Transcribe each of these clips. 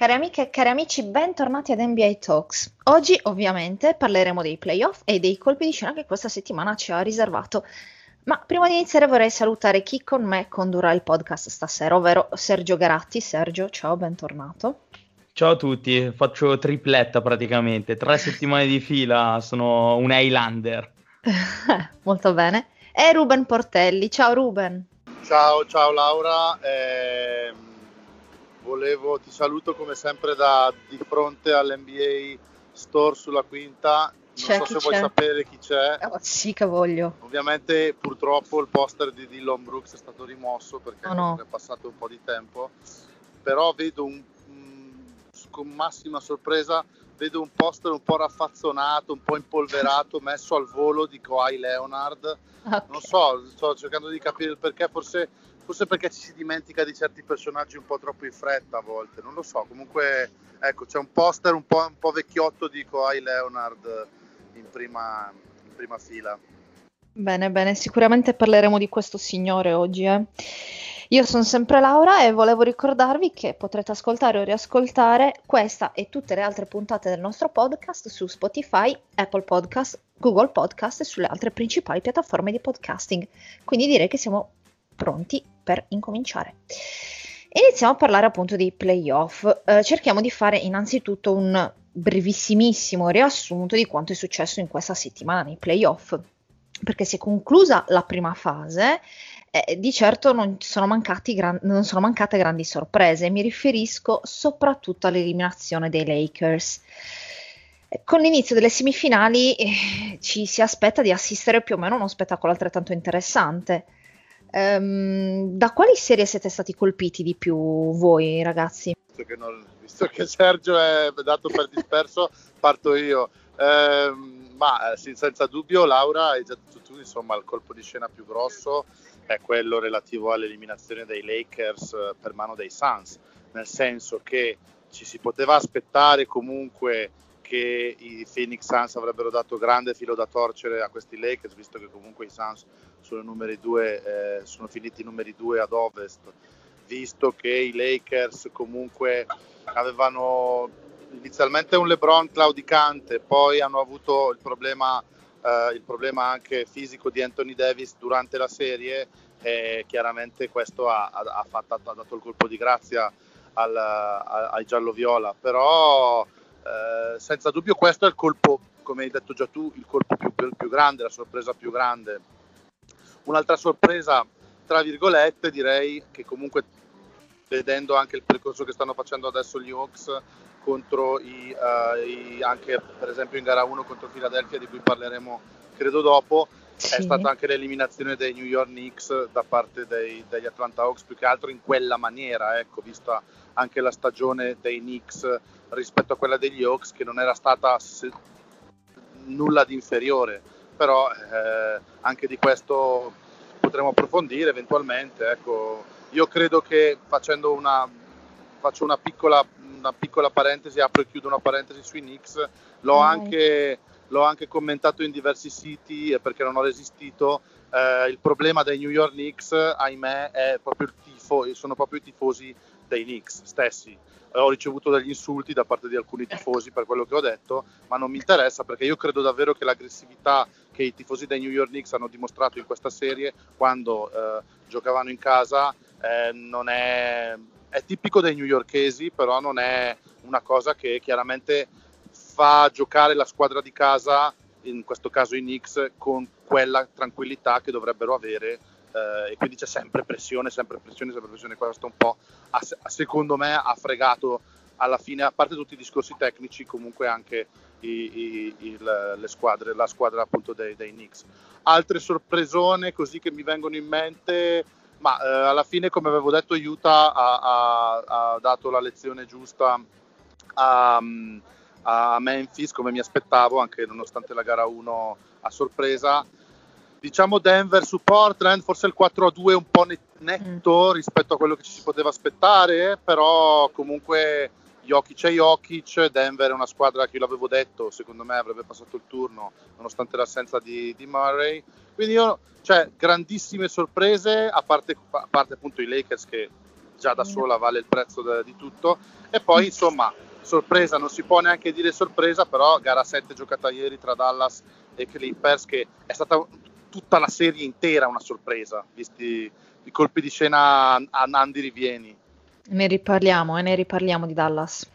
Cari amiche e cari amici, bentornati ad NBA Talks. Oggi ovviamente parleremo dei playoff e dei colpi di scena che questa settimana ci ha riservato. Ma prima di iniziare vorrei salutare chi con me condurrà il podcast stasera, ovvero Sergio Garatti. Sergio, ciao, bentornato. Ciao a tutti, faccio tripletta praticamente, tre settimane di fila, sono un Highlander. Molto bene. E Ruben Portelli, ciao Ruben. Ciao, ciao Laura. Eh, volevo, ti saluto come sempre da, di fronte all'NBA Store sulla quinta. Non C'è so se vuoi c'è? sapere chi c'è. Oh, sì che voglio. Ovviamente purtroppo il poster di Dillon Brooks è stato rimosso perché Oh no. è passato un po' di tempo, però vedo un, con massima sorpresa, vedo un poster un po' raffazzonato, un po' impolverato, messo al volo di Kawhi Leonard. Ok. Non so, sto cercando di capire il perché, forse, forse perché ci si dimentica di certi personaggi un po' troppo in fretta a volte, non lo so, comunque ecco c'è un poster un po', un po' vecchiotto di Kawhi Leonard in prima, in prima fila. Bene, bene, sicuramente parleremo di questo signore oggi. eh. Io sono sempre Laura e volevo ricordarvi che potrete ascoltare o riascoltare questa e tutte le altre puntate del nostro podcast su Spotify, Apple Podcast, Google Podcast e sulle altre principali piattaforme di podcasting. Quindi direi che siamo pronti per incominciare. Iniziamo a parlare appunto dei playoff. Eh, cerchiamo di fare innanzitutto un brevissimissimo riassunto di quanto è successo in questa settimana nei playoff perché si è conclusa la prima fase, eh, di certo non sono, gran- non sono mancate grandi sorprese. Mi riferisco soprattutto all'eliminazione dei Lakers. Eh, Con l'inizio delle semifinali eh, ci si aspetta di assistere più o meno a uno spettacolo altrettanto interessante. Ehm, da quali serie siete stati colpiti di più voi, ragazzi? visto che, non- visto che Sergio è dato per disperso, parto io. Ehm, ma eh, sì, senza dubbio, Laura, hai già detto tu, insomma, il colpo di scena più grosso è quello relativo all'eliminazione dei Lakers eh, per mano dei Suns, nel senso che ci si poteva aspettare comunque che i Phoenix Suns avrebbero dato grande filo da torcere a questi Lakers, visto che comunque i Suns due, eh, sono finiti numeri due ad ovest visto che i Lakers comunque avevano inizialmente un LeBron claudicante, poi hanno avuto il problema, eh, il problema anche fisico di Anthony Davis durante la serie e chiaramente questo ha, ha- ha fatto- ha dato il colpo di grazia al- a- ai giallo-viola, però eh, senza dubbio questo è il colpo, come hai detto già tu, il colpo più, più grande, la sorpresa più grande. Un'altra sorpresa tra virgolette, direi che comunque vedendo anche il percorso che stanno facendo adesso gli Hawks contro i, eh, i- anche per esempio in gara 1 contro Philadelphia di cui parleremo credo dopo è Sì. stata anche l'eliminazione dei New York Knicks da parte dei- degli Atlanta Hawks più che altro in quella maniera ecco vista anche la stagione dei Knicks rispetto a quella degli Hawks che non era stata se- nulla di inferiore però eh, anche di questo potremo approfondire eventualmente. Ecco, io credo che facendo una, faccio una piccola, una piccola parentesi, apro e chiudo una parentesi sui Knicks, l'ho, Vai. anche, l'ho anche commentato in diversi siti perché non ho resistito. Eh, il problema dei New York Knicks, ahimè, è proprio il tifo, sono proprio i tifosi dei Knicks stessi. Eh, Ho ricevuto degli insulti da parte di alcuni tifosi per quello che ho detto, ma non mi interessa perché io credo davvero che l'aggressività che i tifosi dei New York Knicks hanno dimostrato in questa serie quando eh, giocavano in casa eh, non è, è tipico dei newyorkesi, però non è una cosa che chiaramente fa giocare la squadra di casa, in questo caso i Knicks, con quella tranquillità che dovrebbero avere eh, e quindi c'è sempre pressione, sempre pressione, sempre pressione. Questo un po' ha- secondo me ha fregato alla fine, a parte tutti i discorsi tecnici, comunque anche i- i- il- le squadre, la squadra appunto dei, dei Knicks. Altre sorpresone così che mi vengono in mente, ma eh, alla fine, come avevo detto, Utah ha, ha- ha dato la lezione giusta a, a Memphis, come mi aspettavo, anche nonostante la gara 1 a sorpresa. Diciamo Denver su Portland, forse il 4-2 un po' net- netto rispetto a quello che ci si poteva aspettare, però comunque Jokic è Jokic, Denver è una squadra che io l'avevo detto, secondo me avrebbe passato il turno nonostante l'assenza di, di Murray. Quindi io, cioè, grandissime sorprese, a parte, a parte appunto i Lakers che già da sola vale il prezzo de- di tutto. E poi insomma, sorpresa, non si può neanche dire sorpresa, però gara 7 giocata ieri tra Dallas e Clippers, che è stata tutta la serie intera una sorpresa, visti i colpi di scena a Nandi Rivieni. Ne riparliamo e ne riparliamo di Dallas.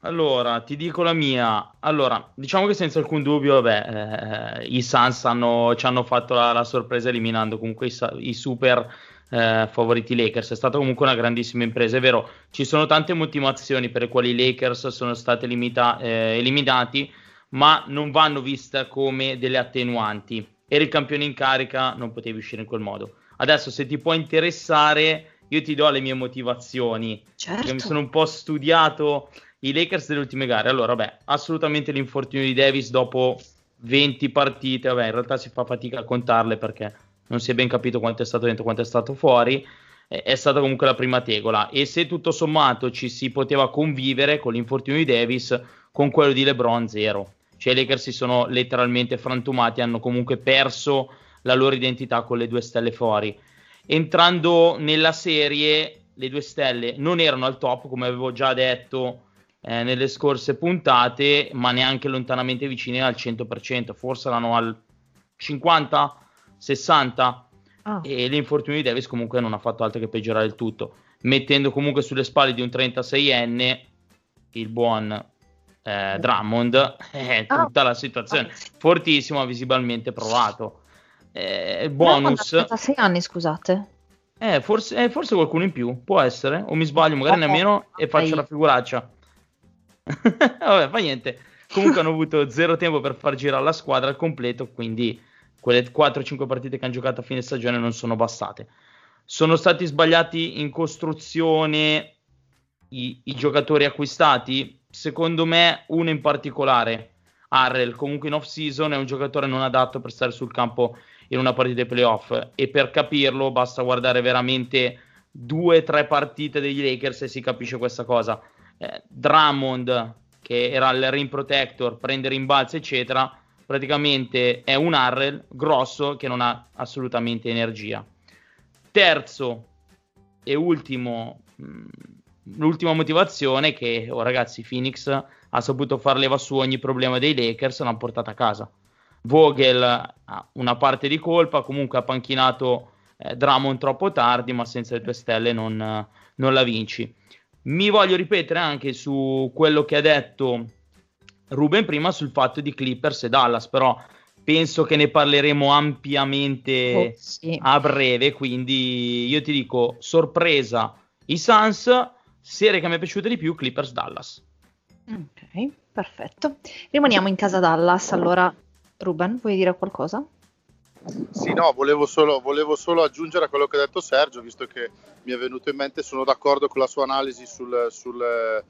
Allora, ti dico la mia. Allora, diciamo che senza alcun dubbio, beh, eh, i Suns hanno, ci hanno fatto la, la sorpresa eliminando comunque i, i super eh, favoriti Lakers. È stata comunque una grandissima impresa. È vero, ci sono tante motivazioni per le quali i Lakers sono stati limita- eh, eliminati, ma non vanno viste come delle attenuanti. Eri il campione in carica, non potevi uscire in quel modo. Adesso, se ti può interessare, io ti do le mie motivazioni. Certo. Mi sono un po' studiato i Lakers delle ultime gare. Allora, beh, assolutamente l'infortunio di Davis dopo 20 partite. Vabbè, in realtà si fa fatica a contarle perché non si è ben capito quanto è stato dentro, quanto è stato fuori. È stata comunque la prima tegola. E se tutto sommato ci si poteva convivere con l'infortunio di Davis, con quello di LeBron, zero. Cioè, i Lakers si sono letteralmente frantumati, hanno comunque perso la loro identità con le due stelle fuori. Entrando nella serie, le due stelle non erano al top, come avevo già detto eh, nelle scorse puntate, ma neanche lontanamente vicine al 100%, forse erano al 50, 60 ah. e l'infortunio di Davis comunque non ha fatto altro che peggiorare il tutto, mettendo comunque sulle spalle di un 36enne il buon eh, Drummond, eh, tutta ah. la situazione, fortissimo, visibilmente provato. Eh, bonus... Ha 6 anni, scusate. Eh, forse, eh, forse qualcuno in più, può essere, o mi sbaglio, magari nemmeno e faccio la figuraccia. Vabbè, fa niente. Comunque hanno avuto zero tempo per far girare la squadra al completo, quindi quelle 4-5 partite che hanno giocato a fine stagione non sono bastate. Sono stati sbagliati in costruzione i, i giocatori acquistati? Secondo me uno in particolare, Arrel, comunque in off season è un giocatore non adatto per stare sul campo in una partita di playoff e per capirlo basta guardare veramente due o tre partite degli Lakers e si capisce questa cosa eh, Drummond, che era il rim protector, prende rimbalzi, eccetera, praticamente è un Harrell grosso che non ha assolutamente energia. Terzo e ultimo, mm, l'ultima motivazione è che, oh, ragazzi, Phoenix ha saputo far leva su ogni problema dei Lakers e l'hanno portata a casa. Vogel ha una parte di colpa, comunque ha panchinato eh, Drummond troppo tardi, ma senza le tue stelle non, non la vinci. Mi voglio ripetere anche su quello che ha detto Ruben prima sul fatto di Clippers e Dallas, però penso che ne parleremo ampiamente oh, sì. a breve, quindi io ti dico sorpresa i Suns, serie che mi è piaciuta di più Clippers Dallas. Ok, perfetto. Rimaniamo in casa Dallas, allora Ruben, vuoi dire qualcosa? Sì, no, volevo solo, volevo solo, aggiungere a quello che ha detto Sergio, visto che mi è venuto in mente, sono d'accordo con la sua analisi sul, sul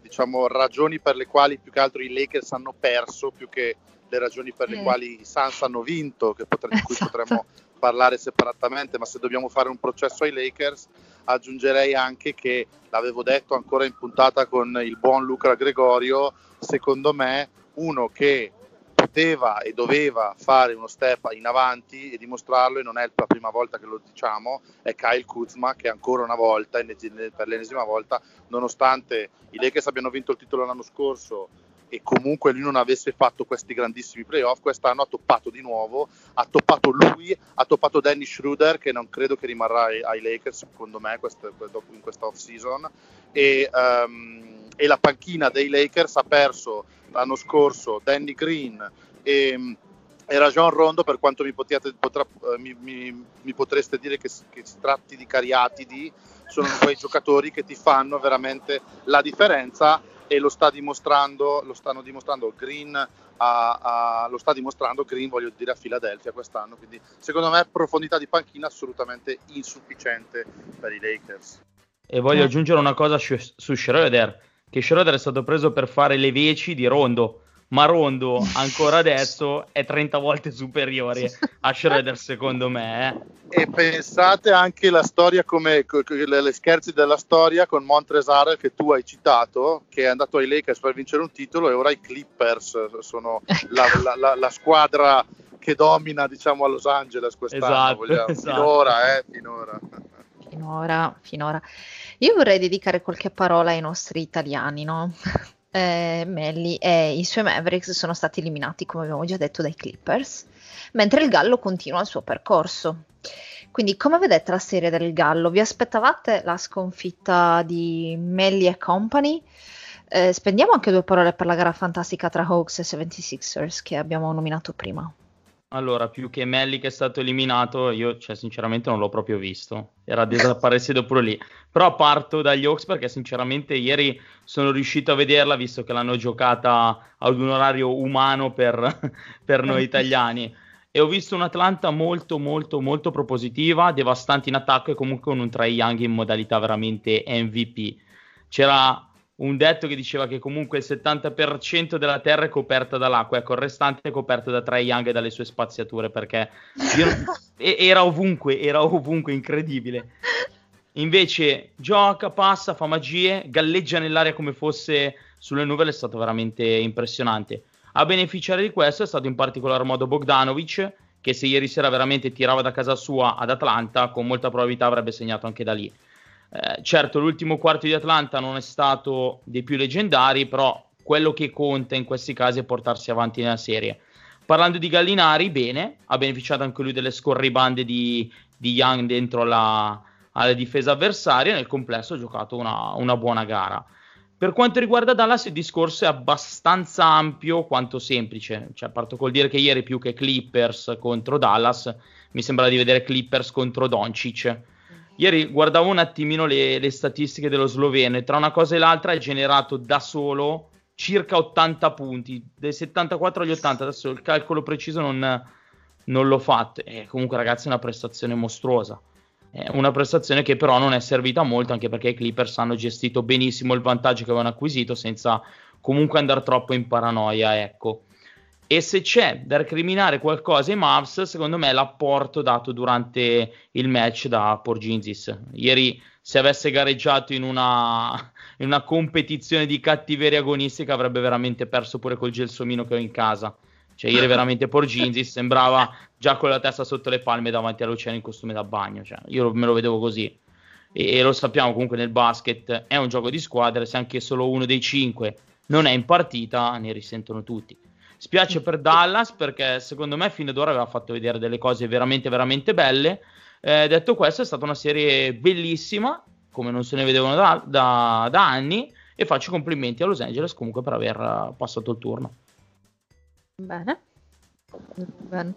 diciamo, ragioni per le quali più che altro i Lakers hanno perso, più che le ragioni per le mm. quali i Suns hanno vinto, che potre, di cui esatto. potremmo parlare separatamente, ma se dobbiamo fare un processo ai Lakers, aggiungerei anche che, l'avevo detto ancora in puntata con il buon Luca Gregorio, secondo me uno che poteva e doveva fare uno step in avanti e dimostrarlo, e non è la prima volta che lo diciamo, è Kyle Kuzma che ancora una volta, per l'ennesima volta, nonostante i Lakers abbiano vinto il titolo l'anno scorso e comunque lui non avesse fatto questi grandissimi playoff, quest'anno ha toppato di nuovo, ha toppato lui, ha toppato Danny Schroeder che non credo che rimarrà ai, ai Lakers secondo me in questa off season e, um, e la panchina dei Lakers ha perso l'anno scorso Danny Green e, e Rajon Rondo per quanto mi, potiate, potrà, eh, mi, mi, mi, potreste dire che, che, si tratti di cariatidi sono quei giocatori che ti fanno veramente la differenza e lo sta dimostrando lo stanno dimostrando Green a, a, lo sta dimostrando Green voglio dire a Philadelphia quest'anno. Quindi secondo me profondità di panchina assolutamente insufficiente per i Lakers. E voglio eh. aggiungere una cosa su Schroeder che Schroeder è stato preso per fare le veci di Rondo, ma Rondo ancora adesso è 30 volte superiore a Schroeder secondo me. Eh. E pensate anche la storia come le scherzi della storia con Montrezar che tu hai citato, che è andato ai Lakers per vincere un titolo e ora i Clippers sono la, la, la, la squadra che domina diciamo a Los Angeles quest'anno, esatto, esatto. finora, eh, finora. Finora, finora. Io vorrei dedicare qualche parola ai nostri italiani, no? Eh, Melli e i suoi Mavericks sono stati eliminati, come abbiamo già detto, dai Clippers, mentre il Gallo continua il suo percorso. Quindi, come vedete la serie del Gallo? Vi aspettavate la sconfitta di Melli e Company? Eh, spendiamo anche due parole per la gara fantastica tra Hawks e 76ers che abbiamo nominato prima. Allora, più che Melli che è stato eliminato, io cioè, sinceramente non l'ho proprio visto. Era desaparecido pure lì. Però parto dagli Hawks perché sinceramente ieri sono riuscito a vederla visto che l'hanno giocata ad un orario umano per, per noi italiani. E ho visto un'Atlanta molto, molto, molto propositiva, devastante in attacco e comunque con un Trae Young in modalità veramente MVP. C'era un detto che diceva che comunque il 70% della terra è coperta dall'acqua, ecco, il restante è coperto da Trae Young e dalle sue spaziature, perché era ovunque, era ovunque, incredibile. Invece gioca, passa, fa magie, galleggia nell'aria come fosse sulle nuvole, è stato veramente impressionante. A beneficiare di questo è stato in particolar modo Bogdanovic, che se ieri sera veramente tirava da casa sua ad Atlanta, con molta probabilità avrebbe segnato anche da lì. Eh, certo, l'ultimo quarto di Atlanta non è stato dei più leggendari, però quello che conta in questi casi è portarsi avanti nella serie. Parlando di Gallinari, bene, ha beneficiato anche lui delle scorribande di, di Young dentro la, alla difesa avversaria. Nel complesso ha giocato una, una buona gara. Per quanto riguarda Dallas, il discorso è abbastanza ampio quanto semplice. Cioè, parto col dire che ieri più che Clippers contro Dallas, mi sembra di vedere Clippers contro Doncic Ieri guardavo un attimino le, le, statistiche dello sloveno e tra una cosa e l'altra ha generato da solo circa 80 punti, dai 74 agli 80, adesso il calcolo preciso non, non l'ho fatto, e comunque ragazzi è una prestazione mostruosa, è una prestazione che però non è servita molto anche perché i Clippers hanno gestito benissimo il vantaggio che avevano acquisito senza comunque andare troppo in paranoia, ecco. E se c'è da recriminare qualcosa ai Mavs, secondo me è l'apporto dato durante il match da Porginzis. Ieri, se avesse gareggiato in una, in una competizione di cattiveria agonistica, avrebbe veramente perso pure col gelsomino che ho in casa. Cioè, ieri veramente Porginzis sembrava già con la testa sotto le palme davanti all'oceano in costume da bagno. Cioè, io me lo vedevo così. E, e lo sappiamo comunque nel basket, è un gioco di squadra, se anche solo uno dei cinque non è in partita, ne risentono tutti. Spiace per Dallas perché secondo me fino ad ora aveva fatto vedere delle cose veramente, veramente belle. Eh, detto questo, è stata una serie bellissima, come non se ne vedevano da, da, da anni, e faccio complimenti a Los Angeles comunque per aver passato il turno. Bene. Bene.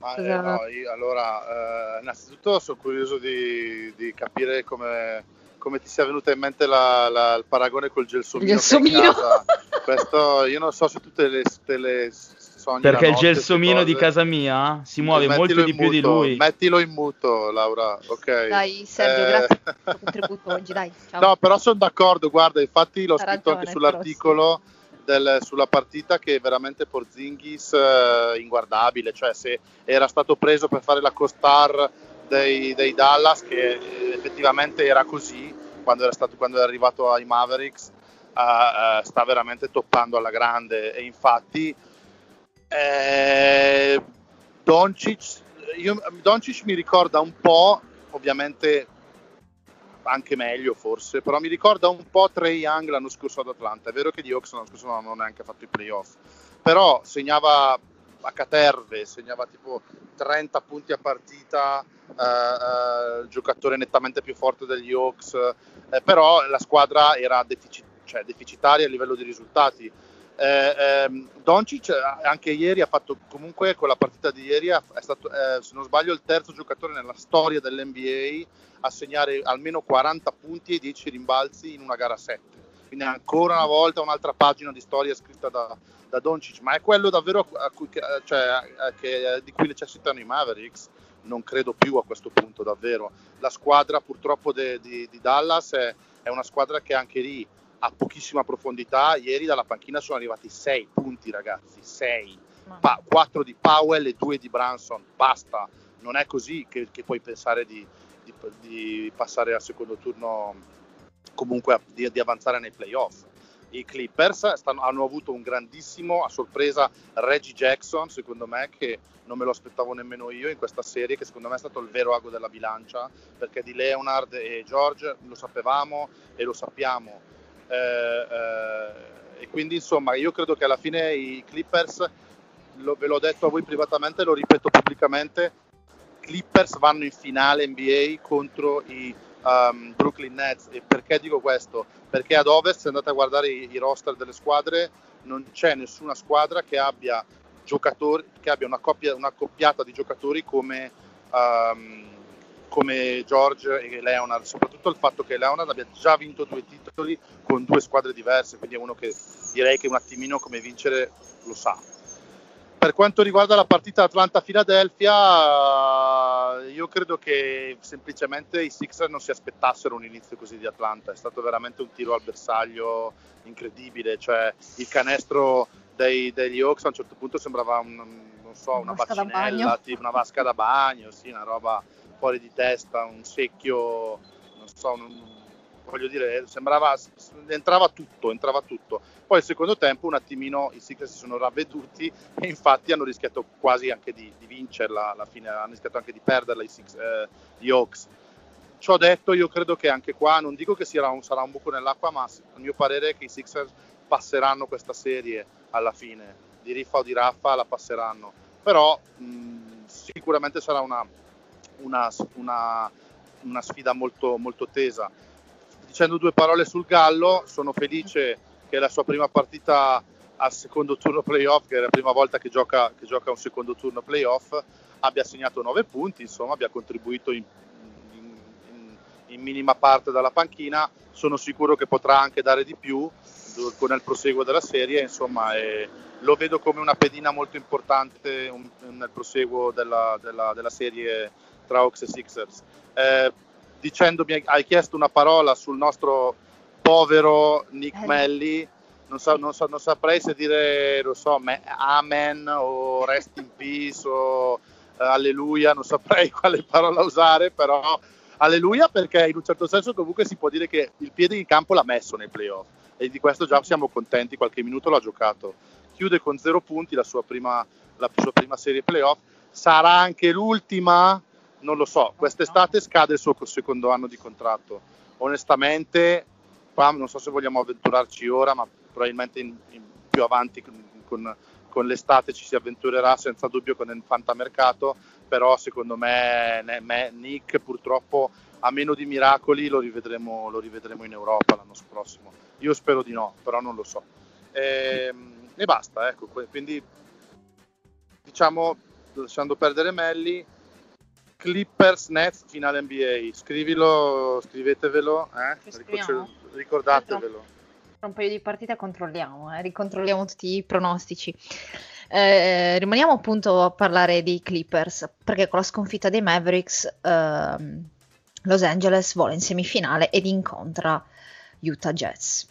Ah, eh, no, io, allora, eh, innanzitutto sono curioso di, di capire come come ti sia venuta in mente la, la, il paragone col gelsomino. gelsomino. Questo io non so se tu te le, le sogni. Perché il gelsomino di casa mia si muove mettilo molto di più di lui. Mettilo in muto, Laura. Ok. Dai, Sergio, eh... grazie per il tuo contributo oggi. Dai, ciao. No, però sono d'accordo. Guarda, infatti l'ho ha scritto ragione, anche sull'articolo. Del, sulla partita che veramente Porzingis eh, inguardabile, cioè se era stato preso per fare la co-star dei, dei Dallas, che effettivamente era così quando era, stato, quando è arrivato ai Mavericks, uh, sta veramente toppando alla grande e infatti eh, Doncic, io, Doncic mi ricorda un po', ovviamente anche meglio forse, però mi ricorda un po' Trey Young l'anno scorso ad Atlanta. È vero che gli Hawks l'anno scorso non hanno neanche fatto i playoff, però segnava a caterve, segnava tipo 30 punti a partita, eh, eh, giocatore nettamente più forte degli Hawks, eh, però la squadra era deficit- cioè deficitaria a livello di risultati. Eh, ehm, Doncic anche ieri ha fatto comunque con la partita di ieri è stato eh, se non sbaglio il terzo giocatore nella storia dell'NBA a segnare almeno 40 punti e 10 rimbalzi in una gara 7 quindi ancora una volta un'altra pagina di storia scritta da, da Doncic ma è quello davvero cui, cioè, a, che, di cui necessitano i Mavericks non credo più a questo punto davvero. La squadra purtroppo di, di, Dallas è, è, una squadra che anche lì ha pochissima profondità. Ieri dalla panchina sono arrivati 6 punti ragazzi, 6. Pa- 4 di Powell e 2 di Branson, basta. Non è così che, che puoi pensare di, di, di, passare al secondo turno, comunque di, di avanzare nei playoff. i Clippers stanno, hanno avuto un grandissimo, a sorpresa, Reggie Jackson, secondo me, che non me lo aspettavo nemmeno io in questa serie, che secondo me è stato il vero ago della bilancia, perché di Leonard e George lo sapevamo e lo sappiamo. Eh, eh, e quindi insomma io credo che alla fine i Clippers, lo, ve l'ho detto a voi privatamente, lo ripeto pubblicamente, Clippers vanno in finale NBA contro i um, Brooklyn Nets. E perché dico questo? Perché ad Ovest, se andate a guardare i, i roster delle squadre, non c'è nessuna squadra che abbia giocatori, che abbia una, coppia, una coppiata di giocatori come, um, come George e Leonard, soprattutto il fatto che Leonard abbia già vinto due titoli con due squadre diverse, quindi è uno che direi che un attimino come vincere lo sa. Per quanto riguarda la partita Atlanta-Philadelphia, io credo che semplicemente i Sixers non si aspettassero un inizio così di Atlanta, è stato veramente un tiro al bersaglio incredibile, cioè il canestro dei, degli Hawks a un certo punto sembrava un, so, una vasca bacinella, una vasca da bagno, sì, una roba fuori di testa, un secchio, non so, un, voglio dire, sembrava, entrava tutto, entrava tutto. Poi il secondo tempo un attimino i Sixers si sono ravveduti e infatti hanno rischiato quasi anche di, di vincerla alla fine, hanno rischiato anche di perderla i Six, eh, gli Hawks. Ciò detto, io credo che anche qua, non dico che sarà un, sarà un buco nell'acqua, ma a mio parere che i Sixers passeranno questa serie alla fine, di riffa o di raffa la passeranno, però mh, sicuramente sarà una, una, una, una sfida molto, molto tesa. Dicendo due parole sul Gallo, sono felice che la sua prima partita al secondo turno playoff, che è la prima volta che gioca, che gioca un secondo turno playoff, abbia segnato 9 punti, insomma abbia contribuito in, in, in, in, minima parte dalla panchina, sono sicuro che potrà anche dare di più con il proseguo della serie, insomma lo vedo come una pedina molto importante nel proseguo della, della, della, serie tra Hawks e Sixers. Eh, dicendomi hai chiesto una parola sul nostro povero Nick eh. Melli, non, so, non, so, non, saprei se dire, lo so, me, amen o rest in peace o uh, alleluia, non saprei quale parola usare, però alleluia perché in un certo senso comunque si può dire che il piede in campo l'ha messo nei playoff e di questo già siamo contenti, qualche minuto l'ha giocato. Chiude con zero punti la sua prima, la sua prima serie playoff, sarà anche l'ultima non lo so, quest'estate scade il suo secondo anno di contratto. Onestamente, qua non so se vogliamo avventurarci ora, ma probabilmente in, in più avanti con, con, l'estate ci si avventurerà senza dubbio con il fantamercato, però secondo me, me, Nick purtroppo a meno di miracoli lo rivedremo, lo rivedremo in Europa l'anno prossimo. Io spero di no, però non lo so. E, ehm, e basta, ecco, quindi diciamo, lasciando perdere Melli, Clippers Nets finale NBA. Scrivilo, scrivetevelo, eh? ricordatevelo. Tra un paio di partite controlliamo, eh? ricontrolliamo tutti i pronostici. Eh, rimaniamo appunto a parlare di Clippers perché con la sconfitta dei Mavericks ehm, Los Angeles vola in semifinale ed incontra Utah Jazz.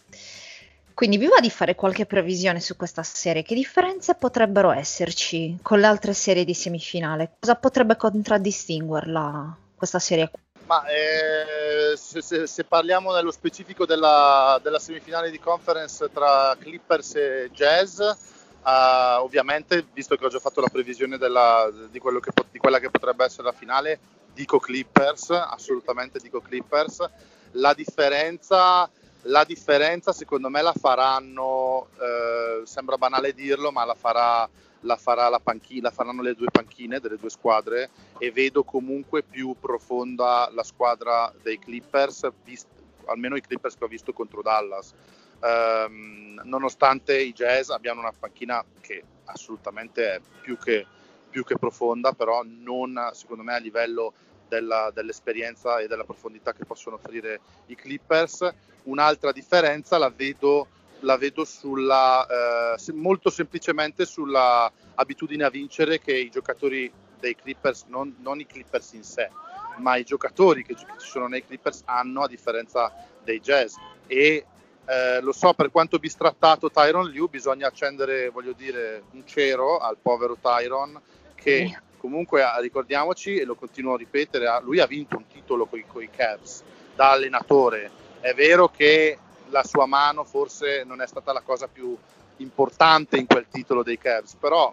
Quindi vi va di fare qualche previsione su questa serie? Che differenze potrebbero esserci con le altre serie di semifinale? Cosa potrebbe contraddistinguerla questa serie? Ma eh, se, se, se, parliamo nello specifico della, della, semifinale di conference tra Clippers e Jazz, uh, ovviamente, visto che ho già fatto la previsione della, di, che, di quella che potrebbe essere la finale, dico Clippers, assolutamente dico Clippers. La differenza la differenza secondo me la faranno, eh, sembra banale dirlo, ma la farà la, farà la, panchina, la faranno le due panchine delle due squadre e vedo comunque più profonda la squadra dei Clippers, vist- almeno i Clippers che ho visto contro Dallas. Um, nonostante i Jazz abbiano una panchina che assolutamente è più che, più che profonda, però non secondo me a livello della, dell'esperienza e della profondità che possono offrire i Clippers. Un'altra differenza la vedo, la vedo sulla, eh, molto semplicemente sulla abitudine a vincere che i giocatori dei Clippers, non, non i Clippers in sé, ma i giocatori che ci sono nei Clippers hanno a differenza dei Jazz. E eh, lo so, per quanto bistrattato Tyron Liu, bisogna accendere, voglio dire, un cero al povero Tyron che comunque ah, ricordiamoci, e lo continuo a ripetere, ah, lui ha vinto un titolo con i Cavs da allenatore. È vero che la sua mano forse non è stata la cosa più importante in quel titolo dei Cavs, però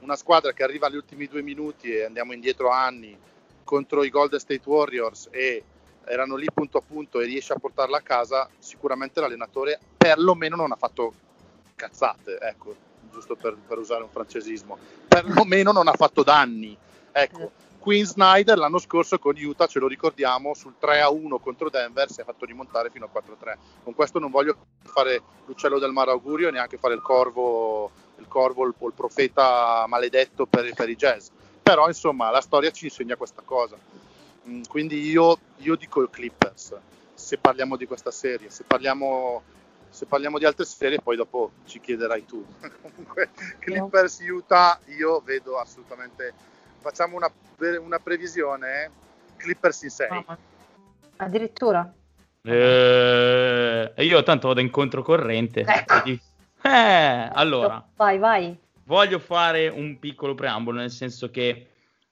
una squadra che arriva agli ultimi due minuti e andiamo indietro anni contro i Golden State Warriors e erano lì punto a punto e riesce a portarla a casa, sicuramente l'allenatore perlomeno non ha fatto cazzate, ecco, giusto per, per usare un francesismo, perlomeno non ha fatto danni. Ecco, Queen Snyder l'anno scorso con Utah, ce lo ricordiamo, sul 3-1 contro Denver si è fatto rimontare fino a 4-3. Con questo non voglio fare l'uccello del mare augurio, neanche fare il corvo, il, corvo, il, il profeta maledetto per, per, i jazz. Però insomma la storia ci insegna questa cosa. Mm, quindi io, io dico Clippers, se parliamo di questa serie, se parliamo se parliamo di altre serie poi dopo ci chiederai tu. Comunque Clippers Utah io vedo assolutamente facciamo una, una previsione, Clippers in 6. Oh, addirittura. Eh, io tanto vado in controcorrente. Ecco. Eh, allora. Vai, vai. Voglio fare un piccolo preambolo, nel senso che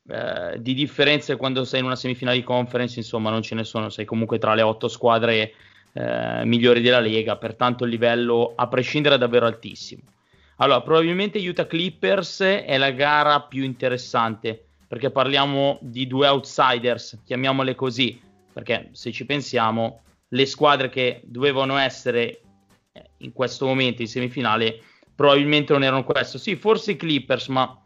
eh, di differenze quando sei in una semifinale di conference, insomma, non ce ne sono, sei comunque tra le otto squadre eh, migliori della Lega, pertanto il livello a prescindere è davvero altissimo. Allora, probabilmente Utah Clippers è la gara più interessante perché parliamo di due outsiders, chiamiamole così, perché se ci pensiamo, le squadre che dovevano essere eh, in questo momento in semifinale probabilmente non erano questo. Sì, forse i Clippers, ma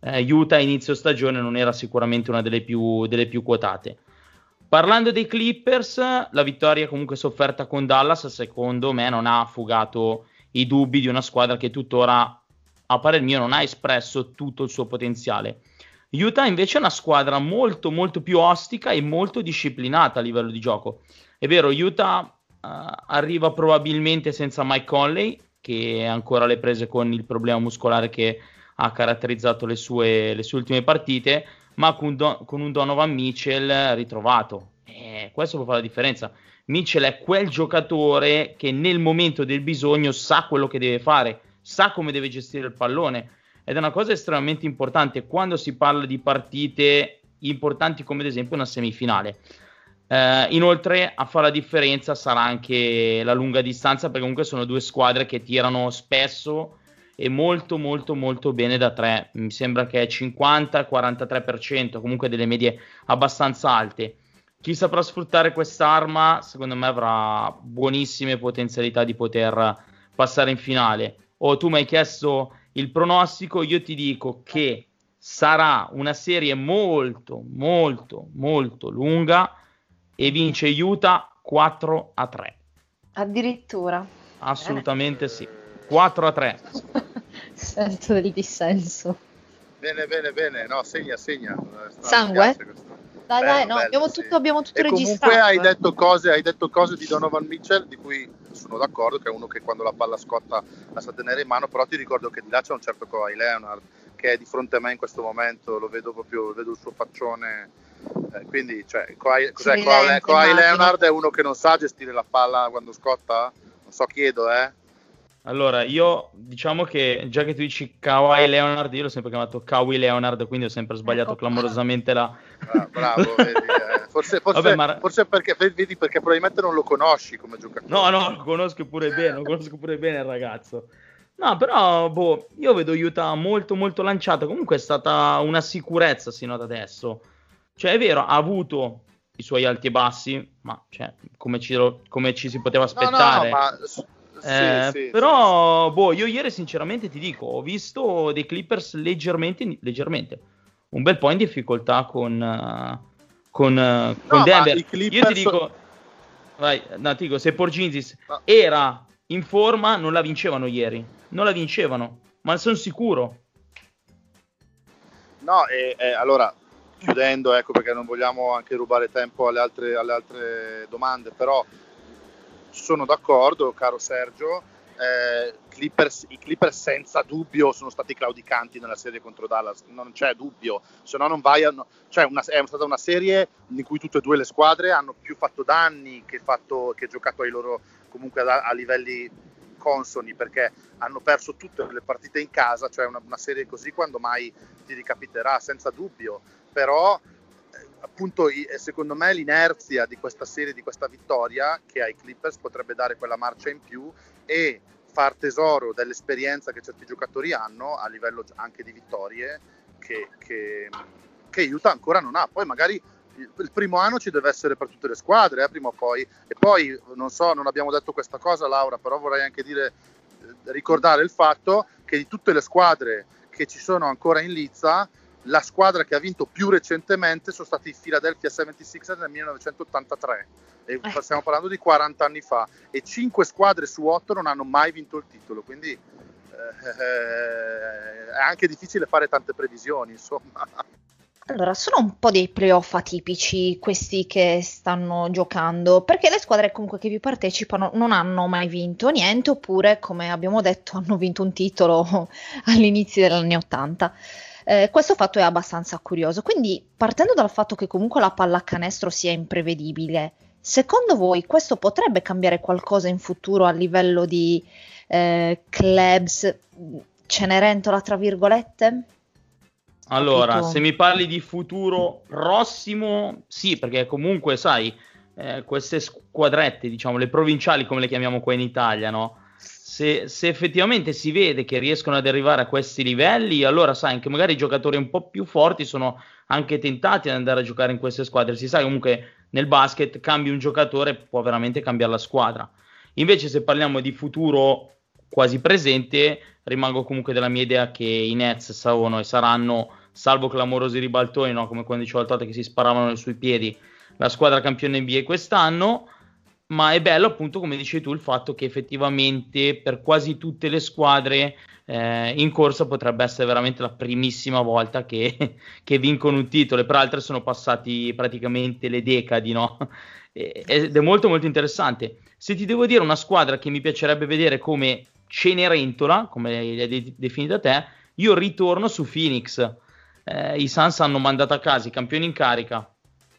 eh, Utah inizio stagione non era sicuramente una delle più, delle più quotate. Parlando dei Clippers, la vittoria comunque sofferta con Dallas, secondo me, non ha fugato i dubbi di una squadra che tuttora, a parer mio, non ha espresso tutto il suo potenziale. Utah invece è una squadra molto molto più ostica e molto disciplinata a livello di gioco. È vero, Utah uh, arriva probabilmente senza Mike Conley, che è ancora alle prese con il problema muscolare che ha caratterizzato le sue, le sue ultime partite, ma con, Don, con un Donovan Mitchell ritrovato. E questo può fare la differenza. Mitchell è quel giocatore che nel momento del bisogno sa quello che deve fare, sa come deve gestire il pallone ed è una cosa estremamente importante quando si parla di partite importanti come ad esempio una semifinale. Eh, inoltre a fare la differenza sarà anche la lunga distanza perché comunque sono due squadre che tirano spesso e molto molto molto bene da tre. Mi sembra che è 50-43%, comunque delle medie abbastanza alte chi saprà sfruttare quest'arma, secondo me avrà buonissime potenzialità di poter passare in finale. O oh, tu mi hai chiesto il pronostico, io ti dico che sarà una serie molto, molto, molto lunga e vince Utah 4 a 3. Addirittura. Assolutamente sì. 4 a 3. Sento del dissenso. Bene, bene, bene. No, segna, segna. Sangue? Dai, bello, dai, no, bello, abbiamo, tutto, sì. abbiamo tutto e registrato. Comunque hai detto, cose, hai detto cose di Donovan Mitchell di cui sono d'accordo, che è uno che quando la palla scotta la sa tenere in mano, però ti ricordo che di là c'è un certo Kawhi Leonard che è di fronte a me in questo momento, lo vedo proprio, vedo il suo faccione. Eh, quindi, cioè, Kawhi, cos'è, Kawhi Leonard è uno che non sa gestire la palla quando scotta? Non so, chiedo, eh. Allora, io diciamo che già che tu dici Kawhi Leonard, io l'ho sempre chiamato Kawhi Leonard, quindi ho sempre sbagliato ecco. clamorosamente la... Ah, bravo, vedi, eh. forse, forse, Vabbè, ma... forse perché, vedi, perché probabilmente non lo conosci come giocatore. No, no, lo conosco pure bene, lo conosco pure bene il ragazzo. No, però, boh, io vedo Utah molto, molto lanciato. Comunque è stata una sicurezza sino ad adesso. Cioè, è vero, ha avuto i suoi alti e bassi, ma cioè, come, ci, come ci si poteva aspettare. No, no, ma eh, sì, però, sì, boh, io ieri sinceramente ti dico, ho visto dei Clippers leggermente, leggermente un bel po' in difficoltà con, uh, con, uh, con no, Denver. Clippers... Io ti dico, vai, no, ti dico, se Porginzis no. era in forma, non la vincevano ieri, non la vincevano, ma ne sono sicuro. No, e, e allora chiudendo, ecco perché non vogliamo anche rubare tempo alle altre, alle altre domande, però sono d'accordo, caro Sergio. Eh, Clippers, I Clippers senza dubbio sono stati claudicanti nella serie contro Dallas, non c'è dubbio, se no non vai a, cioè una, è stata una serie in cui tutte e due le squadre hanno più fatto danni che, fatto, che giocato ai loro comunque a, a, livelli consoni perché hanno perso tutte le partite in casa, cioè una, una serie così quando mai ti ricapiterà senza dubbio, però appunto secondo me l'inerzia di questa serie, di questa vittoria che ai Clippers potrebbe dare quella marcia in più e far tesoro dell'esperienza che certi giocatori hanno a livello anche di vittorie che, che, che Utah ancora non ha. Poi magari il primo anno ci deve essere per tutte le squadre, eh, prima o poi. E poi, non so, non abbiamo detto questa cosa, Laura, però vorrei anche dire, eh, ricordare il fatto che di tutte le squadre che ci sono ancora in Lizza, la squadra che ha vinto più recentemente sono stati i Philadelphia 76ers nel 1983 e eh. stiamo parlando di 40 anni fa e 5 squadre su 8 non hanno mai vinto il titolo quindi eh, eh, è anche difficile fare tante previsioni insomma allora, sono un po' dei playoff atipici questi che stanno giocando, perché le squadre comunque che vi partecipano non hanno mai vinto niente, oppure, come abbiamo detto, hanno vinto un titolo all'inizio degli anni Ottanta. Eh, questo fatto è abbastanza curioso. Quindi, partendo dal fatto che comunque la pallacanestro sia imprevedibile, secondo voi questo potrebbe cambiare qualcosa in futuro a livello di eh, clubs Cenerentola, tra virgolette? Allora, Capito? se mi parli di futuro prossimo, sì, perché comunque, sai, eh, queste squadrette, diciamo, le provinciali come le chiamiamo qua in Italia, no? Se, se, effettivamente si vede che riescono ad arrivare a questi livelli, allora sai anche magari i giocatori un po' più forti sono anche tentati ad andare a giocare in queste squadre. Si sa comunque nel basket cambi un giocatore può veramente cambiare la squadra. Invece se parliamo di futuro quasi presente, rimango comunque della mia idea che i Nets sono e saranno, salvo clamorosi ribaltoni, no? come quando dicevo l'altra che si sparavano sui piedi, la squadra campione NBA quest'anno. Ma è bello appunto, come dicevi tu, il fatto che effettivamente per quasi tutte le squadre eh, in corsa potrebbe essere veramente la primissima volta che, che vincono un titolo, e per altre sono passati praticamente le decadi, no? ed è molto molto interessante. Se ti devo dire una squadra che mi piacerebbe vedere come Cenerentola, come l'hai de- definita te, io ritorno su Phoenix. Eh, I Suns hanno mandato a casa i campioni in carica,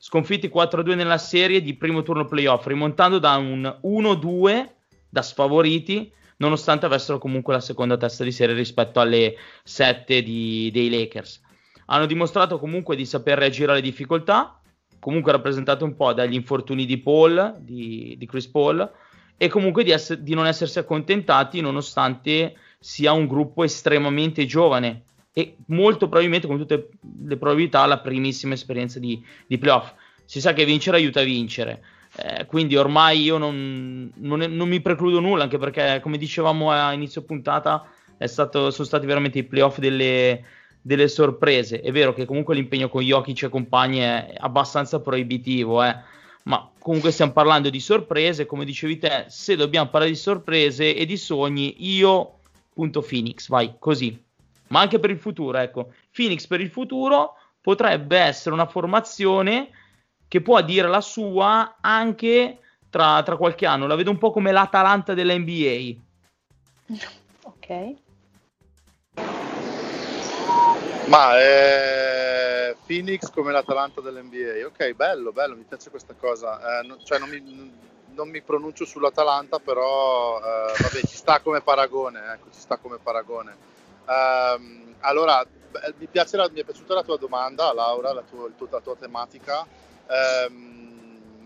sconfitti 4-2 nella serie di primo turno playoff, rimontando da un 1-2 da sfavoriti, nonostante avessero comunque la seconda testa di serie rispetto alle 7 di, dei Lakers. Hanno dimostrato comunque di saper reagire alle difficoltà, comunque rappresentate un po' dagli infortuni di Paul, di, di Chris Paul, e comunque di, ess- di non essersi accontentati nonostante sia un gruppo estremamente giovane e molto probabilmente con tutte le probabilità la primissima esperienza di, di playoff. Si sa che vincere aiuta a vincere. Eh, quindi ormai io non, non, non, mi precludo nulla, anche perché come dicevamo a inizio puntata stato, sono stati veramente i playoff delle, delle, sorprese. È vero che comunque l'impegno con Jokic e compagni è abbastanza proibitivo, eh ma comunque stiamo parlando di sorprese, come dicevi te, se dobbiamo parlare di sorprese e di sogni, io punto Phoenix, vai, così. Ma anche per il futuro, ecco, Phoenix per il futuro potrebbe essere una formazione che può dire la sua anche tra, tra qualche anno, la vedo un po' come l'Atalanta dell'NBA. Ok. Ma eh, Phoenix come l'Atalanta dell'NBA, ok, bello, bello, mi piace questa cosa. Eh, no, cioè non mi, non mi, pronuncio sull'Atalanta, però eh, vabbè, ci sta come paragone, ecco, ci sta come paragone. Um, allora, mi, la, mi, è piaciuta la tua domanda, Laura, la tua, la tua tematica. Um,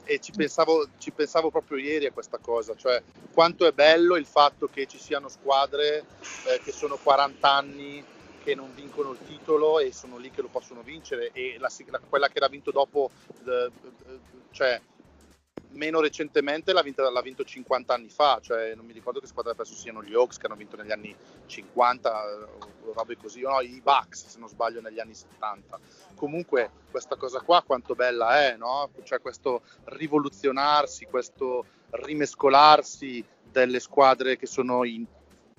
e ci pensavo, ci pensavo, proprio ieri a questa cosa, cioè quanto è bello il fatto che ci siano squadre eh, che sono 40 anni che non vincono il titolo e sono lì che lo possono vincere e la, la, quella che l'ha vinto dopo, eh, cioè meno recentemente l'ha, vinta, l'ha, vinto 50 anni fa, cioè non mi ricordo che squadra adesso siano gli Hawks che hanno vinto negli anni 50 o robe così, no, i Bucks se non sbaglio negli anni 70. Comunque questa cosa qua quanto bella è, no? Cioè questo rivoluzionarsi, questo rimescolarsi delle squadre che sono in,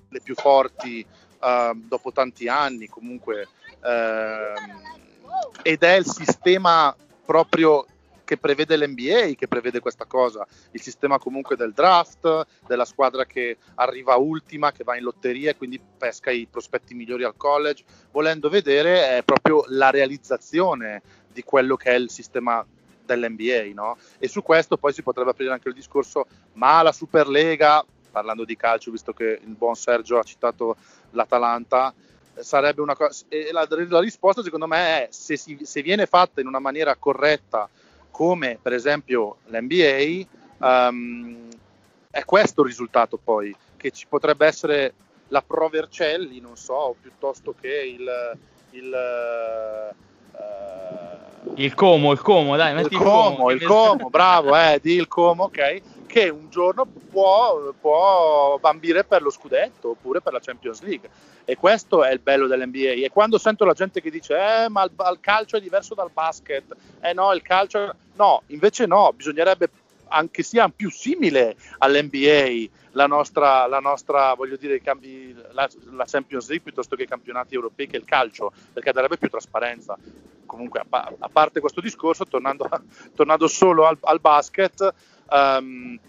le più forti uh, dopo tanti anni comunque uh, ed è il sistema proprio che prevede l'NBA, che prevede questa cosa, il sistema comunque del draft, della squadra che arriva ultima, che va in lotteria e quindi pesca i prospetti migliori al college, volendo vedere è proprio la realizzazione di quello che è il sistema dell'NBA, no? E su questo poi si potrebbe aprire anche il discorso, ma la Superlega, parlando di calcio, visto che il buon Sergio ha citato l'Atalanta, sarebbe una cosa. La, la, risposta, secondo me, è se, si, se, viene fatta in una maniera corretta, come per esempio l'NBA, um, è questo il risultato poi, che ci potrebbe essere la Pro Vercelli, non so, piuttosto che il. il uh, il Como, il Como, dai, metti il Como, il Como, il Como bravo, eh, di il Como, ok che un giorno può, può bambire per lo scudetto oppure per la Champions League. E questo è il bello dell'NBA. E quando sento la gente che dice, eh, ma il, il calcio è diverso dal basket, eh no, il calcio... No, invece no, bisognerebbe anche sia più simile all'NBA la nostra, la nostra voglio dire, cambi, la, la, Champions League piuttosto che i campionati europei che il calcio, perché darebbe più trasparenza. Comunque, a, a parte questo discorso, tornando, tornando solo al, al basket, Um,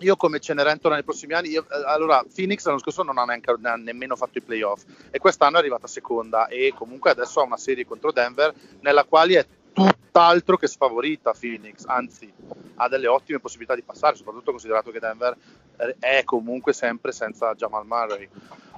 io come Cenerentola nei prossimi anni, io, eh, allora Phoenix l'anno scorso non ha, neanche, non ha nemmeno fatto i playoff e quest'anno è arrivata seconda e comunque adesso ha una serie contro Denver nella quale è tutt'altro che sfavorita Phoenix, anzi ha delle ottime possibilità di passare, soprattutto considerato che Denver è comunque sempre senza Jamal Murray.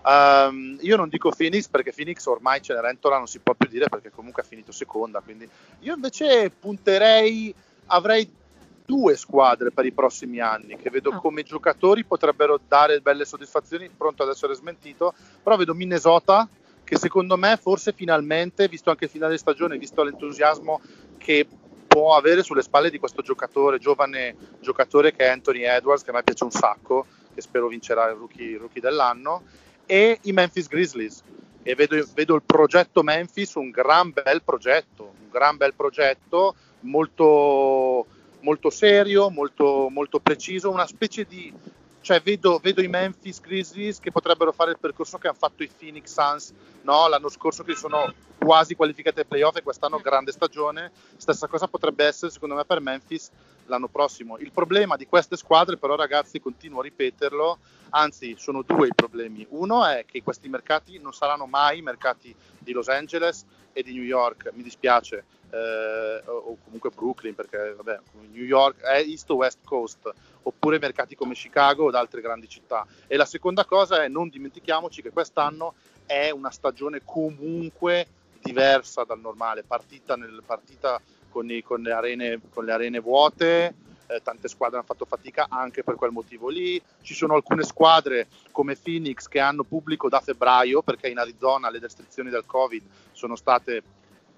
Um, io non dico Phoenix perché Phoenix ormai Cenerentola non si può più dire perché comunque ha finito seconda, quindi io invece punterei, avrei due squadre per i prossimi anni che vedo oh. come giocatori potrebbero dare belle soddisfazioni, pronto ad essere smentito, però vedo Minnesota che secondo me forse finalmente, visto anche il finale stagione, visto l'entusiasmo che può avere sulle spalle di questo giocatore, giovane giocatore che è Anthony Edwards, che a me piace un sacco, che spero vincerà il rookie, rookie dell'anno, e i Memphis Grizzlies. E vedo, vedo il progetto Memphis un gran bel progetto, un gran bel progetto molto molto serio, molto, molto preciso, una specie di... Cioè vedo, vedo, i Memphis Grizzlies che potrebbero fare il percorso che hanno fatto i Phoenix Suns no? l'anno scorso che sono quasi qualificati ai playoff e quest'anno grande stagione. Stessa cosa potrebbe essere secondo me per Memphis l'anno prossimo. Il problema di queste squadre però ragazzi, continuo a ripeterlo, anzi sono due i problemi. Uno è che questi mercati non saranno mai mercati di Los Angeles e di New York, mi dispiace eh, o comunque Brooklyn, perché vabbè, New York è East o West Coast, oppure mercati come Chicago o altre grandi città. E la seconda cosa è non dimentichiamoci che quest'anno è una stagione comunque diversa dal normale, partita, nel, partita con, i, con, le arene, con le arene vuote, eh, tante squadre hanno fatto fatica anche per quel motivo lì. Ci sono alcune squadre come Phoenix che hanno pubblico da febbraio perché in Arizona le restrizioni del Covid sono state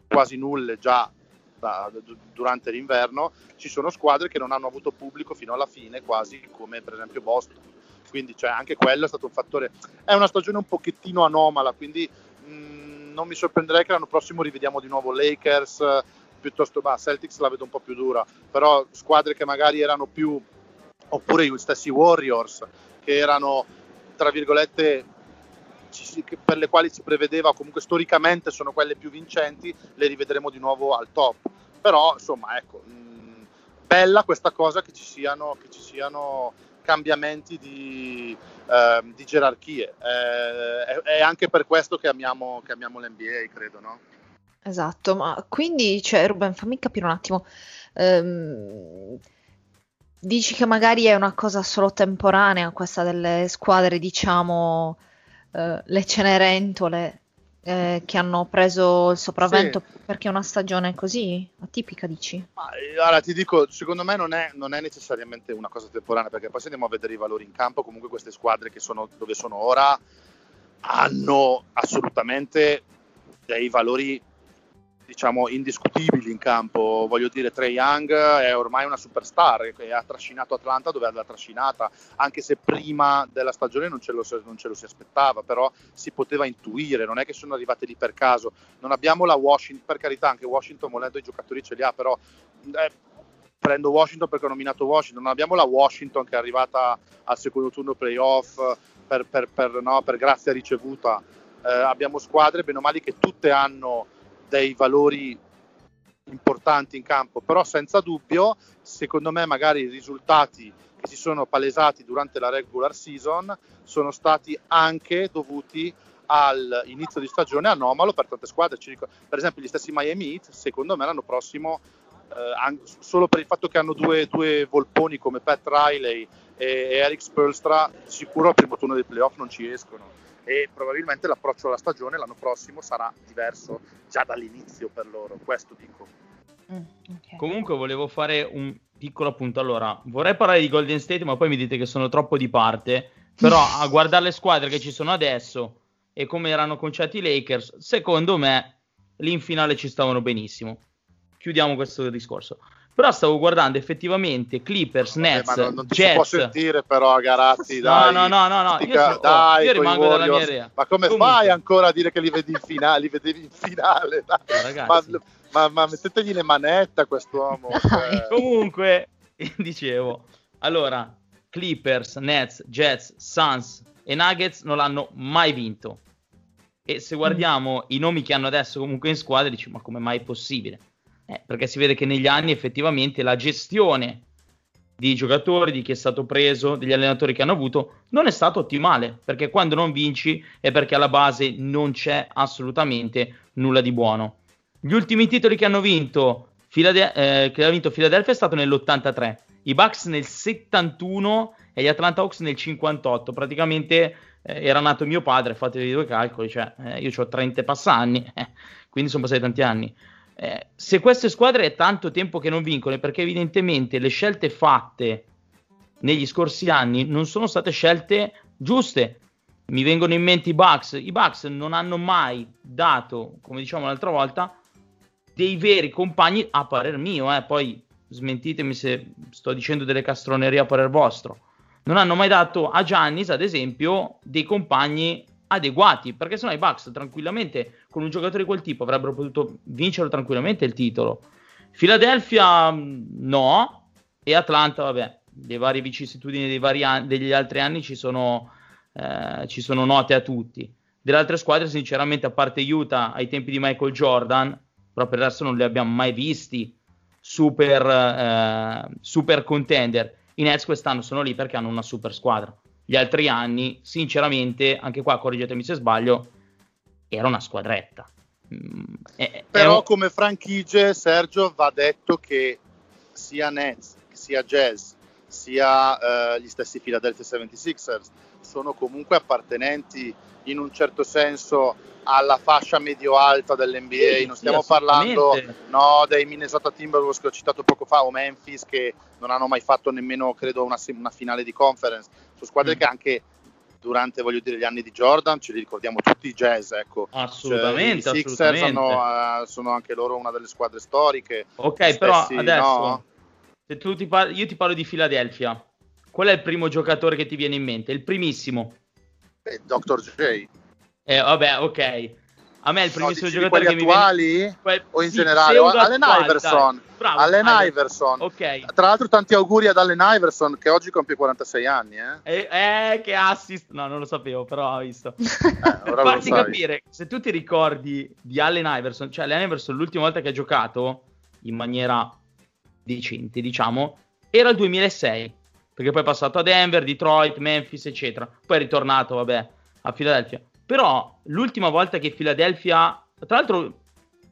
quasi nulle già da, durante l'inverno, ci sono squadre che non hanno avuto pubblico fino alla fine, quasi come per esempio Boston. Quindi cioè, anche quello è stato un fattore. È una stagione un pochettino anomala, quindi mh, mm, non mi sorprenderei che l'anno prossimo rivediamo di nuovo Lakers, piuttosto bah, Celtics la vedo un po' più dura, però squadre che magari erano più, oppure gli stessi Warriors, che erano tra virgolette ci, per le quali si prevedeva comunque storicamente sono quelle più vincenti, le rivedremo di nuovo al top. Però insomma, ecco, mh, bella questa cosa che ci siano, che ci siano cambiamenti di, eh, di gerarchie. Eh, è, è, anche per questo che amiamo, che amiamo l'NBA, credo, no? Esatto, ma quindi, cioè, Ruben, fammi capire un attimo. Ehm, dici che magari è una cosa solo temporanea questa delle squadre, diciamo, eh, le Cenerentole eh, che hanno preso il sopravvento sì. perché è una stagione così atipica, dici? Ma, allora ti dico, secondo me non è, non è, necessariamente una cosa temporanea, perché poi se andiamo a vedere i valori in campo, comunque queste squadre che sono dove sono ora hanno assolutamente dei valori diciamo indiscutibili in campo. Voglio dire, Trey Young è ormai una superstar e ha trascinato Atlanta dove l'ha trascinata, anche se prima della stagione non ce, lo, non ce, lo, si aspettava, però si poteva intuire, non è che sono arrivate lì per caso. Non abbiamo la Washington, per carità, anche Washington volendo i giocatori ce li ha, però eh, prendo Washington perché ho nominato Washington, non abbiamo la Washington che è arrivata al secondo turno playoff per, per, per, no, per grazia ricevuta. Eh, abbiamo squadre, bene o male, che tutte hanno dei valori importanti in campo, però senza dubbio, secondo me magari i risultati che si sono palesati durante la regular season sono stati anche dovuti all'inizio di stagione anomalo per tante squadre. Per esempio gli stessi Miami Heat, secondo me l'anno prossimo, eh, solo per il fatto che hanno due, due volponi come Pat Riley e, Eric Spolstra, sicuro al primo turno dei playoff non ci escono e probabilmente l'approccio alla stagione l'anno prossimo sarà diverso già dall'inizio per loro, questo dico. Mm, okay. Comunque volevo fare un piccolo appunto, allora vorrei parlare di Golden State ma poi mi dite che sono troppo di parte, però a guardare le squadre che ci sono adesso e come erano conciati i Lakers, secondo me lì in finale ci stavano benissimo. Chiudiamo questo discorso. Però stavo guardando effettivamente Clippers, Vabbè, Nets, non, non Jets. si può sentire però Garazzi, dai. No, no, no, no, io, ca- dai, io rimango dalla mia idea. Ma come Comunque. fai ancora a dire che li vedi in finale? Li vedevi in finale? Ma, ma, ma, mettetegli le manette a quest'uomo. Cioè. Comunque, dicevo, allora, Clippers, Nets, Jets, Suns e Nuggets non l'hanno mai vinto. E se guardiamo mm. i nomi che hanno adesso comunque in squadra, dici, ma come mai è possibile? Eh, perché si vede che negli anni effettivamente la gestione di giocatori, di chi è stato preso, degli allenatori che hanno avuto, non è stata ottimale, perché quando non vinci è perché alla base non c'è assolutamente nulla di buono. Gli ultimi titoli che hanno vinto, Filade- eh, che vinto Philadelphia è stato nell'83, i Bucks nel 71 e gli Atlanta Hawks nel 58, praticamente eh, era nato mio padre, fate due calcoli, cioè eh, io ho 30 passanni, eh, quindi sono passati tanti anni. Eh, se queste squadre è tanto tempo che non vincono, perché evidentemente le scelte fatte negli scorsi anni non sono state scelte giuste. Mi vengono in mente i Bucks. I Bucks non hanno mai dato, come diciamo l'altra volta, dei veri compagni a parer mio. Eh. Poi smentitemi se sto dicendo delle castronerie a parer vostro. Non hanno mai dato a Giannis, ad esempio, dei compagni adeguati, perché sennò i Bucks tranquillamente con un giocatore di quel tipo avrebbero potuto vincere tranquillamente il titolo. Philadelphia mm, no, e Atlanta, vabbè, le varie vicissitudini dei vari an- degli altri anni ci sono, eh, ci sono note a tutti. Delle altre squadre, sinceramente, a parte Utah ai tempi di Michael Jordan, per adesso non li abbiamo mai visti super, eh, super contender. I Nets quest'anno sono lì perché hanno una super squadra gli altri anni, sinceramente, anche qua correggetemi se sbaglio, era una squadretta. È, Però un... come franchigie, Sergio, va detto che sia Nets, sia Jazz, sia eh, gli stessi Philadelphia 76ers sono comunque appartenenti in un certo senso alla fascia medio-alta dell'NBA. Sì, non stiamo sì, parlando no, dei Minnesota Timberwolves che ho citato poco fa o Memphis che non hanno mai fatto nemmeno, credo, una, una finale di conference. Sono squadre mm. che anche durante voglio dire, gli anni di Jordan ce li ricordiamo tutti i jazz. Ecco. Assolutamente. Cioè, I Sixers hanno, uh, sono anche loro una delle squadre storiche. Ok, stessi, però adesso no? se tu ti par- io ti parlo di Philadelphia. Qual è il primo giocatore che ti viene in mente? Il primissimo. Eh, Dr. J. Eh, vabbè, ok. A me il primissimo no, giocatore che attuali, mi viene... O in sì, generale? Allen Iverson. Bravo, Allen Iverson. Ok. Tra l'altro tanti auguri ad Allen Iverson che oggi compie 46 anni. Eh, eh, eh che assist. No, non lo sapevo, però ho visto. Eh, ora Farti capire, se tu ti ricordi di Allen Iverson, cioè Allen Iverson l'ultima volta che ha giocato in maniera decente, diciamo, era il 2006. Perché poi è passato a Denver, Detroit, Memphis, eccetera. Poi è ritornato, vabbè, a Philadelphia però l'ultima volta che Philadelphia, tra l'altro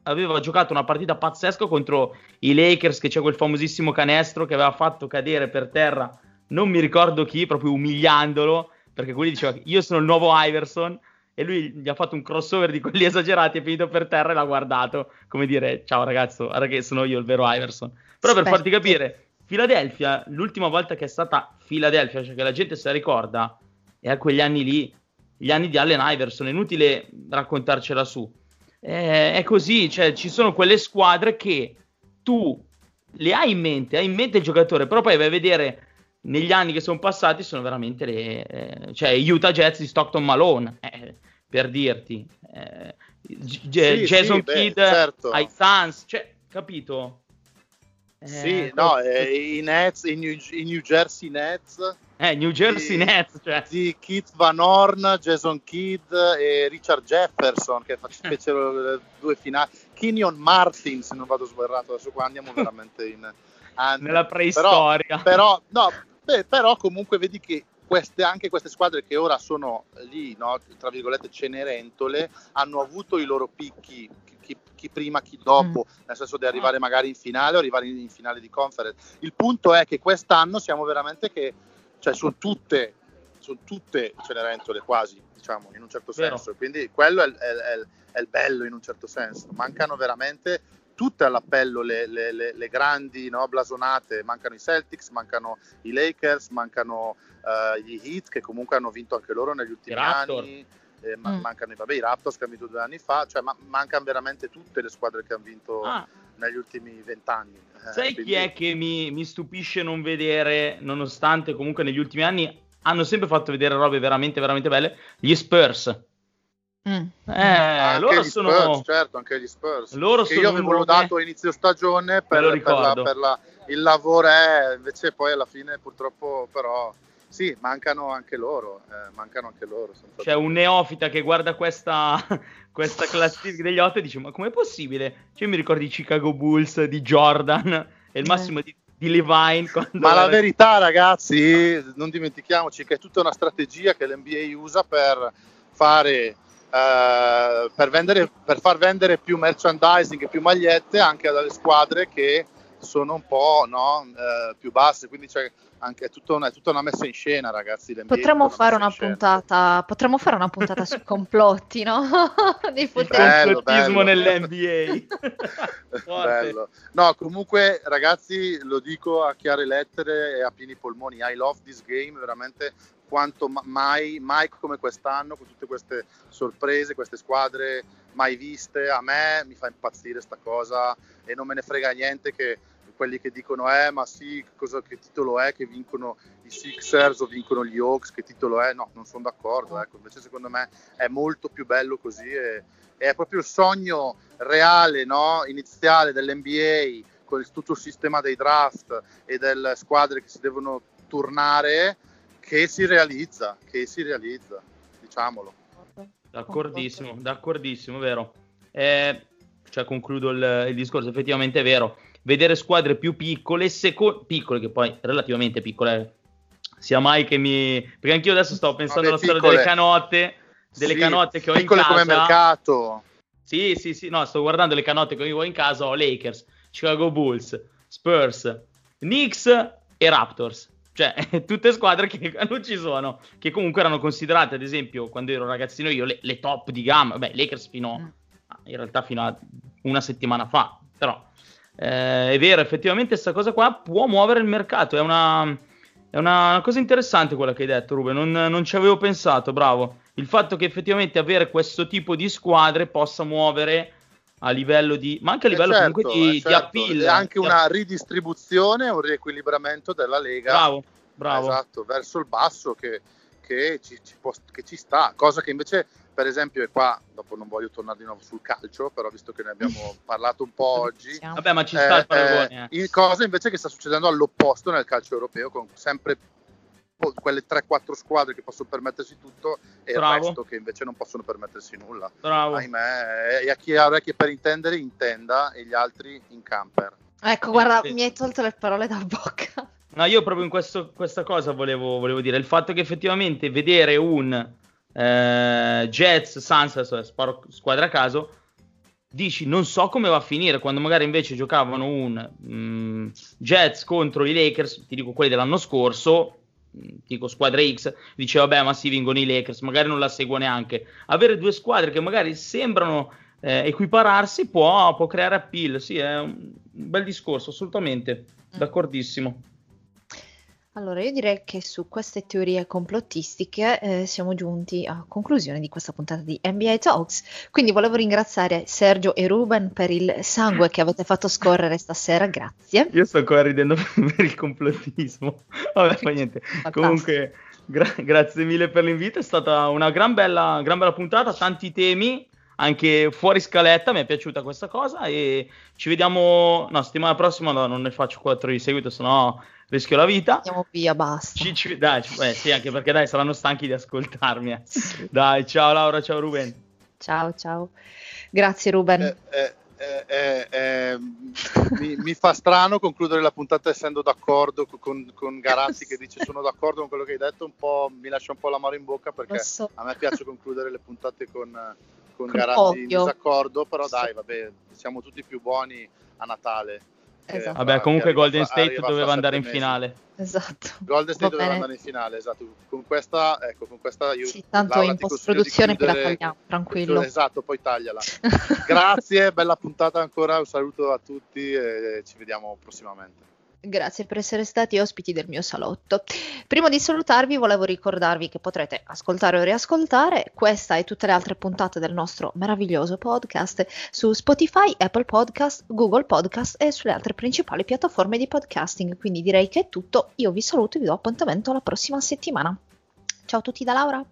aveva giocato una partita pazzesca contro i Lakers, che c'è quel famosissimo canestro che aveva fatto cadere per terra, non mi ricordo chi, proprio umiliandolo, perché quelli diceva io sono il nuovo Iverson e lui gli ha fatto un crossover di quelli esagerati, è finito per terra e l'ha guardato, come dire ciao ragazzo, guarda che sono io il vero Iverson. Però per farti capire, Philadelphia, l'ultima volta che è stata Philadelphia, cioè che la gente se la ricorda, è a quegli anni lì, gli anni di Allen Iverson, è inutile raccontarcela su. Eh, è così, cioè ci sono quelle squadre che tu le hai in mente, hai in mente il giocatore, però poi vai a vedere negli anni che sono passati sono veramente le eh, cioè Utah Jets di Stockton Malone, eh, per dirti. Eh, G- sì, Jason sì, Kidd beh, certo. ai Suns, cioè, capito? sì, eh, no, eh, i Nets, i New, i New Jersey Nets eh, New Jersey di, Nets, cioè. di Keith Van Horn, Jason Kidd e Richard Jefferson che fecero le due finali. Kenyon Martin, se non vado sbagliato, adesso qua andiamo veramente in anni. nella preistoria. Però, però, no, beh, però comunque vedi che queste, anche queste squadre che ora sono lì, no, tra virgolette, cenerentole, hanno avuto i loro picchi chi, chi, prima, chi dopo, mm. nel senso di arrivare magari in finale o arrivare in, in, finale di conference. Il punto è che quest'anno siamo veramente che cioè sono tutte sono tutte Cenerentole quasi, diciamo, in un certo Vero. senso. Quindi quello è, è, è, è, il bello in un certo senso. Mancano veramente tutte all'appello le, le, le, le grandi no, blasonate, mancano i Celtics, mancano i Lakers, mancano uh, gli Heat che comunque hanno vinto anche loro negli ultimi anni. Eh, mm. Mancano vabbè, i Raptors che hanno vinto due anni fa, cioè ma- mancano veramente tutte le squadre che hanno vinto ah. Negli ultimi vent'anni. Eh, Sai quindi... chi è che mi, mi stupisce non vedere, nonostante comunque negli ultimi anni hanno sempre fatto vedere robe veramente, veramente belle? Gli Spurs. Mm. Eh, loro sono... Spurs, certo, anche gli Spurs. Loro che io avevo lodato a inizio stagione per, per, la, per la, il lavoro, eh, invece poi alla fine purtroppo però sì, mancano anche loro, eh, mancano anche loro. C'è un neofita che guarda questa, questa classifica degli otto e dice ma com'è possibile? Cioè mi ricordo i Chicago Bulls di Jordan e il eh. massimo di di Levine. Ma la verità, ragazzi, non dimentichiamoci che è tutta una strategia che l'NBA usa per fare. Uh, per, vendere, per far vendere più merchandising e più magliette anche alle squadre che sono un po' no, uh, più basse. Quindi c'è anche, è, tutta una, è tutta una messa in scena, ragazzi. Potremmo fare, una puntata, potremmo fare una puntata sui complotti, no? Di complottismo nell'NBA. bello. No, comunque, ragazzi, lo dico a chiare lettere e a pieni polmoni. I love this game, veramente quanto mai, mai come quest'anno, con tutte queste sorprese, queste squadre mai viste. A me mi fa impazzire sta cosa e non me ne frega niente che quelli che dicono eh ma sì cosa, che titolo è che vincono i Sixers o vincono gli Hawks che titolo è no non sono d'accordo ecco. invece secondo me è molto più bello così e, è proprio il sogno reale no? iniziale dell'NBA con tutto il sistema dei draft e delle squadre che si devono turnare che si realizza che si realizza diciamolo d'accordissimo d'accordissimo vero eh, cioè concludo il, il discorso effettivamente è vero vedere squadre più piccole, seco- piccole che poi relativamente piccole, sia mai che mi... perché anch'io adesso stavo pensando alla storia delle canotte, delle sì, canotte che ho in casa. come mercato. Sì, sì, sì, no, sto guardando le canotte che ho in casa, ho Lakers, Chicago Bulls, Spurs, Knicks e Raptors. Cioè, tutte squadre che non ci sono, che comunque erano considerate, ad esempio, quando ero ragazzino io, le, le top di gamma. Beh, Lakers fino, in realtà fino a una settimana fa, però eh, è vero, effettivamente questa cosa qua può muovere il mercato, è una, è una cosa interessante quella che hai detto Ruben, non, non, ci avevo pensato, bravo. Il fatto che effettivamente avere questo tipo di squadre possa muovere a livello di, ma anche a eh, livello certo, comunque di, certo. di appeal. È anche una ridistribuzione, un riequilibramento della Lega. Bravo, bravo. Esatto, verso il basso che, che, ci, ci può, che ci sta, cosa che invece per esempio, e qua dopo non voglio tornare di nuovo sul calcio, però visto che ne abbiamo parlato un po' oggi, vabbè, ma ci sta eh, il paragone. Eh. cosa invece che sta succedendo all'opposto nel calcio europeo, con sempre quelle 3-4 squadre che possono permettersi tutto e Bravo. il resto che invece non possono permettersi nulla. Bravo. Ahimè, e a chi ha orecchie per intendere, intenda e gli altri in camper. Ecco, guarda, sì. mi hai tolto le parole da bocca. No, io proprio in questo, questa cosa volevo, volevo dire, il fatto che effettivamente vedere un eh, Jets, Suns, sparo squadra a caso, dici non so come va a finire quando magari invece giocavano un mm, Jets contro i Lakers, ti dico quelli dell'anno scorso, mm, dico squadra X, dice vabbè ma si vincono i Lakers, magari non la seguo neanche. Avere due squadre che magari sembrano eh, equipararsi può, può, creare appeal, sì è un bel discorso, assolutamente, d'accordissimo. Allora, io direi che su queste teorie complottistiche eh, siamo giunti a conclusione di questa puntata di NBA Talks. Quindi volevo ringraziare Sergio e Ruben per il sangue che avete fatto scorrere stasera, grazie. Io sto ancora ridendo per il complottismo. Vabbè, fa niente. Comunque, gra- grazie mille per l'invito, è stata una gran bella, gran bella puntata, tanti temi anche fuori scaletta, mi è piaciuta questa cosa e ci vediamo, no, settimana prossima no, non ne faccio quattro di seguito, sennò rischio la vita. Andiamo via, basta. Ci, ci, dai, eh, sì, anche perché dai, saranno stanchi di ascoltarmi. Eh. Dai, ciao Laura, ciao Ruben. Ciao, ciao. Grazie Ruben. Eh, eh, eh, eh, eh mi, mi, fa strano concludere la puntata essendo d'accordo con, con Garazzi che dice sono d'accordo con quello che hai detto, un po', mi lascia un po' l'amaro in bocca perché so. a me piace concludere le puntate con, con, con Garazzi in disaccordo, però dai, vabbè, siamo tutti più buoni a Natale. Esatto. Vabbè, comunque Golden State doveva andare in mesi. finale. Esatto. Golden State Va doveva andare in finale, esatto. Con questa, ecco, con questa io Sì, tanto in post-produzione poi la tagliamo, tranquillo. Esatto, poi tagliala. Grazie, bella puntata ancora, un saluto a tutti e ci vediamo prossimamente. Grazie per essere stati ospiti del mio salotto. Prima di salutarvi volevo ricordarvi che potrete ascoltare o riascoltare questa e tutte le altre puntate del nostro meraviglioso podcast su Spotify, Apple Podcast, Google Podcast e sulle altre principali piattaforme di podcasting. Quindi direi che è tutto. Io vi saluto e vi do appuntamento alla prossima settimana. Ciao a tutti da Laura.